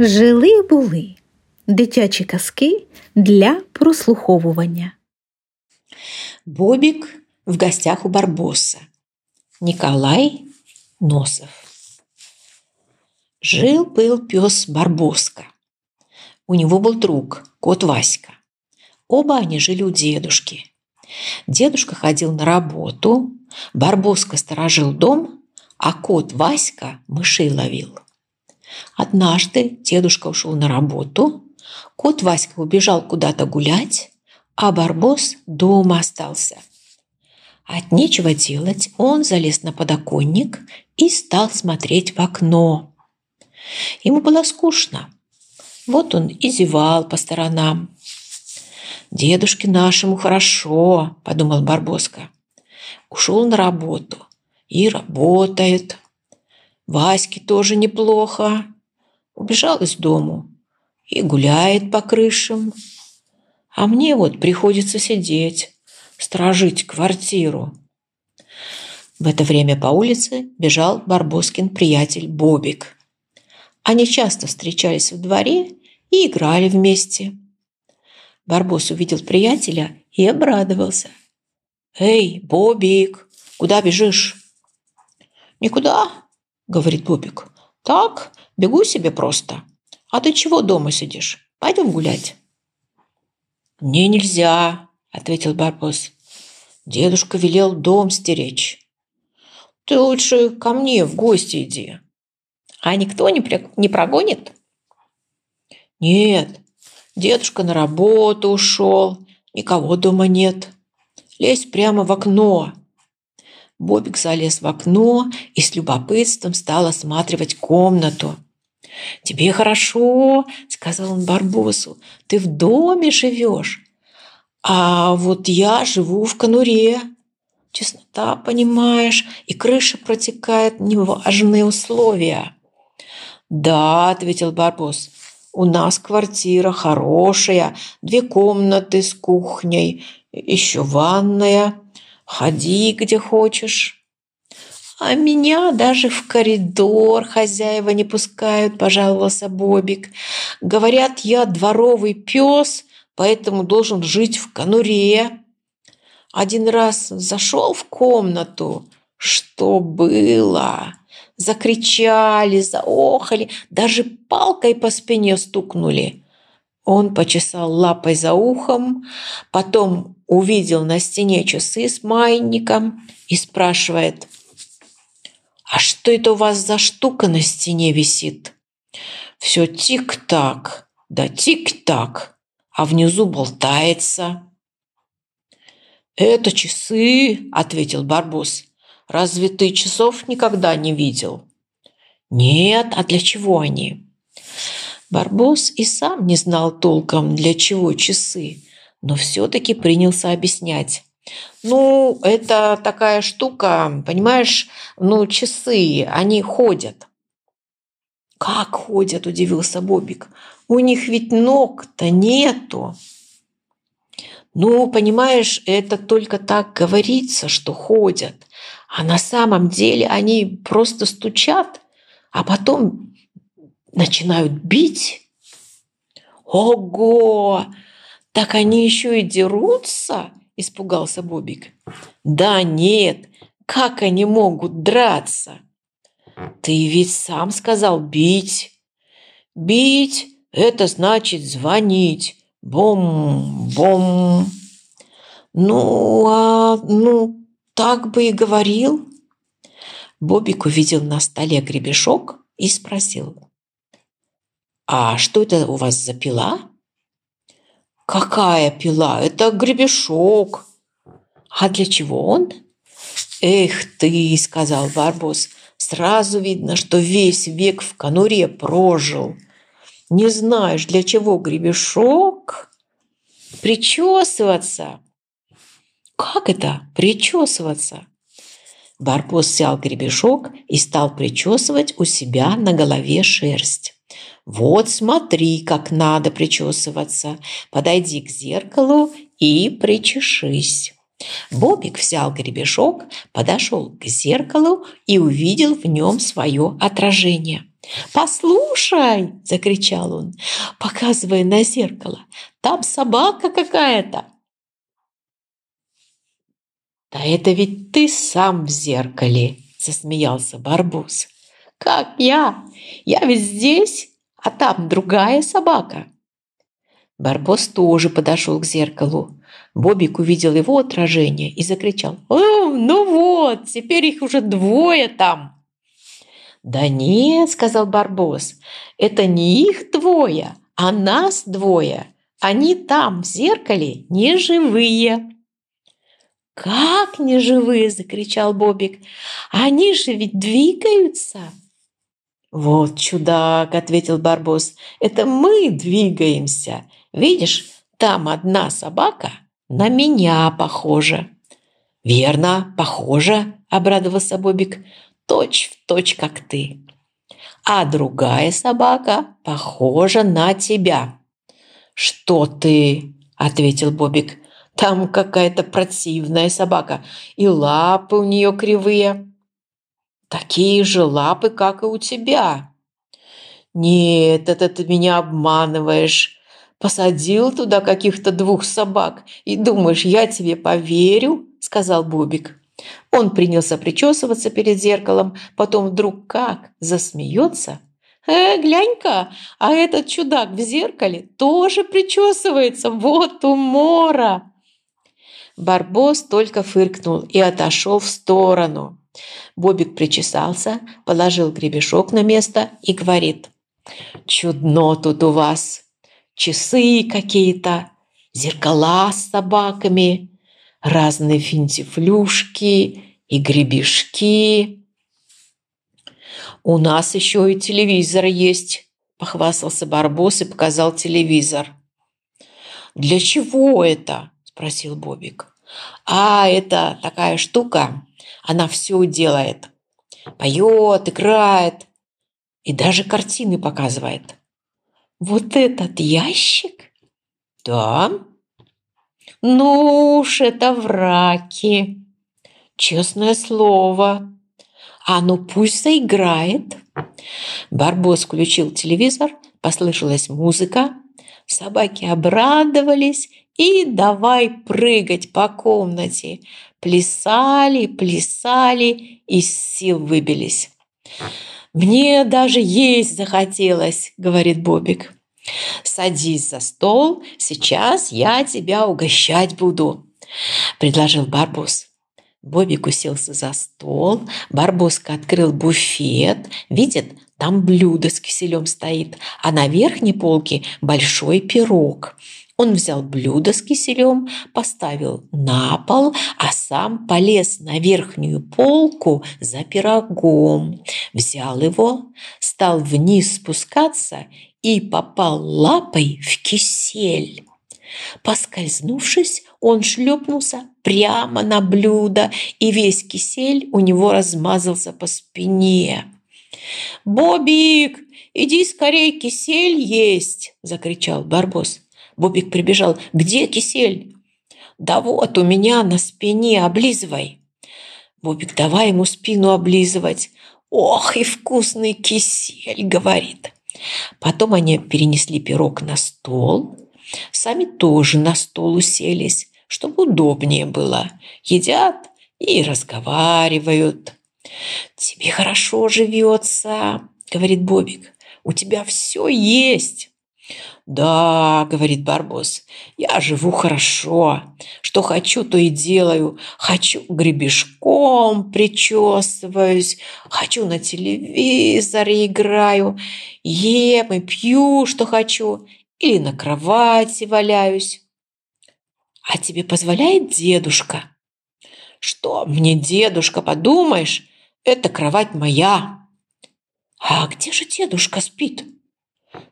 Жили були дитячі казки для прослуховування. Бобик в гостях у Барбоса. Николай Носов. Жил-был пес Барбоска. У него был друг, кот Васька. Оба они жили у дедушки. Дедушка ходил на работу, Барбоска сторожил дом, а кот Васька мышей ловил. Однажды дедушка ушел на работу, кот Васька убежал куда-то гулять, а Барбос дома остался. От нечего делать он залез на подоконник и стал смотреть в окно. Ему было скучно. Вот он и зевал по сторонам. «Дедушке нашему хорошо», – подумал Барбоска. Ушел на работу и работает. Ваське тоже неплохо. Убежал из дому и гуляет по крышам. А мне вот приходится сидеть, сторожить квартиру. В это время по улице бежал Барбоскин приятель Бобик. Они часто встречались в дворе и играли вместе. Барбос увидел приятеля и обрадовался. «Эй, Бобик, куда бежишь?» «Никуда», говорит Бобик. Так, бегу себе просто. А ты чего дома сидишь? Пойдем гулять. Мне нельзя, ответил Барбос. Дедушка велел дом стеречь. Ты лучше ко мне в гости иди. А никто не, при... не прогонит? Нет, дедушка на работу ушел, никого дома нет. Лезь прямо в окно, Бобик залез в окно и с любопытством стал осматривать комнату. «Тебе хорошо», – сказал он Барбосу, – «ты в доме живешь, а вот я живу в конуре. Чеснота, понимаешь, и крыша протекает, неважные условия». «Да», – ответил Барбос, – «у нас квартира хорошая, две комнаты с кухней, еще ванная». Ходи где хочешь. А меня даже в коридор хозяева не пускают, пожаловался Бобик. Говорят, я дворовый пес, поэтому должен жить в конуре. Один раз зашел в комнату, что было? Закричали, заохали, даже палкой по спине стукнули. Он почесал лапой за ухом, потом увидел на стене часы с маятником и спрашивает, «А что это у вас за штука на стене висит?» «Все тик-так, да тик-так, а внизу болтается». «Это часы», – ответил Барбос. «Разве ты часов никогда не видел?» «Нет, а для чего они?» Барбос и сам не знал толком, для чего часы, но все-таки принялся объяснять. Ну, это такая штука, понимаешь, ну, часы, они ходят. Как ходят, удивился Бобик. У них ведь ног-то нету. Ну, понимаешь, это только так говорится, что ходят. А на самом деле они просто стучат, а потом начинают бить. Ого! Так они еще и дерутся? Испугался Бобик. Да нет, как они могут драться? Ты ведь сам сказал бить. Бить – это значит звонить. Бом-бом. Ну, а, ну, так бы и говорил. Бобик увидел на столе гребешок и спросил. «А что это у вас за пила?» «Какая пила? Это гребешок». «А для чего он?» «Эх ты!» – сказал Барбос. «Сразу видно, что весь век в конуре прожил. Не знаешь, для чего гребешок?» «Причесываться!» «Как это? Причесываться?» Барбос взял гребешок и стал причесывать у себя на голове шерсть. Вот смотри, как надо причесываться. Подойди к зеркалу и причешись. Бобик взял гребешок, подошел к зеркалу и увидел в нем свое отражение. «Послушай!» – закричал он, показывая на зеркало. «Там собака какая-то!» «Да это ведь ты сам в зеркале!» – засмеялся Барбус. «Как я? Я ведь здесь, а там другая собака!» Барбос тоже подошел к зеркалу. Бобик увидел его отражение и закричал. «О, ну вот, теперь их уже двое там!» «Да нет», – сказал Барбос, – «это не их двое, а нас двое. Они там, в зеркале, не живые». «Как не живые?» – закричал Бобик. «Они же ведь двигаются!» «Вот чудак!» – ответил Барбос. «Это мы двигаемся. Видишь, там одна собака на меня похожа». «Верно, похожа», – обрадовался Бобик точь в точь, как ты. А другая собака похожа на тебя. Что ты? ответил Бобик. Там какая-то противная собака, и лапы у нее кривые. Такие же лапы, как и у тебя. Нет, это ты меня обманываешь. Посадил туда каких-то двух собак и думаешь, я тебе поверю, сказал Бобик. Он принялся причесываться перед зеркалом, потом вдруг как засмеется. «Э, глянь-ка, а этот чудак в зеркале тоже причесывается, вот умора!» Барбос только фыркнул и отошел в сторону. Бобик причесался, положил гребешок на место и говорит. «Чудно тут у вас! Часы какие-то, зеркала с собаками, разные финтифлюшки и гребешки. «У нас еще и телевизор есть», – похвастался Барбос и показал телевизор. «Для чего это?» – спросил Бобик. «А, это такая штука, она все делает. Поет, играет и даже картины показывает». «Вот этот ящик?» «Да, ну уж это враки. Честное слово. А ну пусть заиграет. Барбос включил телевизор, послышалась музыка. Собаки обрадовались и давай прыгать по комнате. Плясали, плясали, из сил выбились. «Мне даже есть захотелось», — говорит Бобик. «Садись за стол, сейчас я тебя угощать буду», – предложил Барбус. Бобик уселся за стол, Барбоска открыл буфет, видит, там блюдо с киселем стоит, а на верхней полке большой пирог. Он взял блюдо с киселем, поставил на пол, а сам полез на верхнюю полку за пирогом. Взял его, стал вниз спускаться и попал лапой в кисель. Поскользнувшись, он шлепнулся прямо на блюдо, и весь кисель у него размазался по спине. «Бобик, иди скорей, кисель есть!» – закричал Барбос. Бобик прибежал. «Где кисель?» «Да вот у меня на спине, облизывай!» Бобик, давай ему спину облизывать. «Ох, и вкусный кисель!» – говорит. Потом они перенесли пирог на стол, сами тоже на стол уселись, чтобы удобнее было. Едят и разговаривают. «Тебе хорошо живется», – говорит Бобик. «У тебя все есть». «Да», — говорит Барбос, — «я живу хорошо. Что хочу, то и делаю. Хочу гребешком причесываюсь, хочу на телевизоре играю, ем и пью, что хочу, или на кровати валяюсь». «А тебе позволяет дедушка?» «Что мне дедушка, подумаешь? Это кровать моя». «А где же дедушка спит?»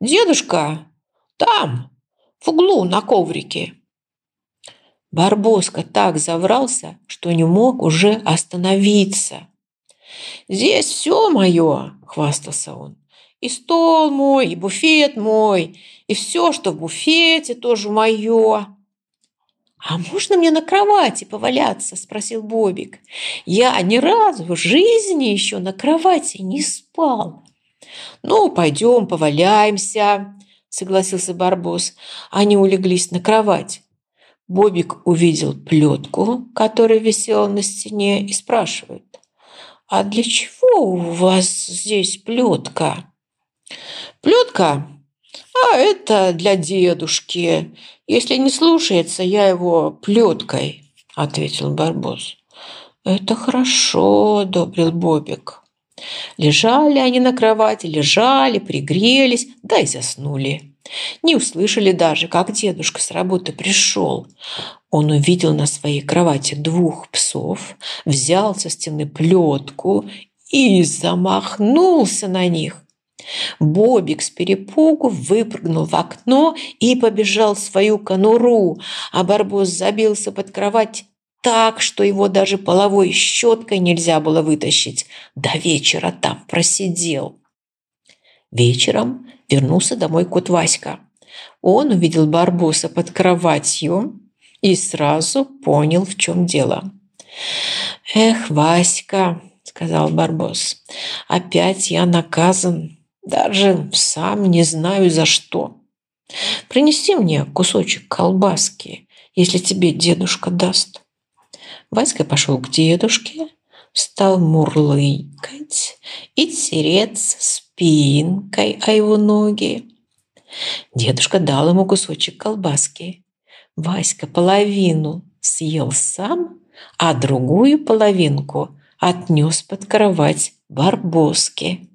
«Дедушка там, в углу на коврике». Барбоска так заврался, что не мог уже остановиться. «Здесь все мое», – хвастался он. «И стол мой, и буфет мой, и все, что в буфете, тоже мое». «А можно мне на кровати поваляться?» – спросил Бобик. «Я ни разу в жизни еще на кровати не спал». «Ну, пойдем, поваляемся», – согласился Барбос. Они улеглись на кровать. Бобик увидел плетку, которая висела на стене, и спрашивает. «А для чего у вас здесь плетка?» «Плетка? А это для дедушки. Если не слушается, я его плеткой», – ответил Барбос. «Это хорошо», – одобрил Бобик. Лежали они на кровати, лежали, пригрелись, да и заснули. Не услышали даже, как дедушка с работы пришел. Он увидел на своей кровати двух псов, взял со стены плетку и замахнулся на них. Бобик с перепугу выпрыгнул в окно и побежал в свою конуру, а Барбос забился под кровать так, что его даже половой щеткой нельзя было вытащить. До вечера там просидел. Вечером вернулся домой кот Васька. Он увидел Барбоса под кроватью и сразу понял, в чем дело. «Эх, Васька», – сказал Барбос, – «опять я наказан, даже сам не знаю за что. Принеси мне кусочек колбаски, если тебе дедушка даст». Васька пошел к дедушке, стал мурлыкать и тереться спинкой о его ноги. Дедушка дал ему кусочек колбаски. Васька половину съел сам, а другую половинку отнес под кровать барбоски.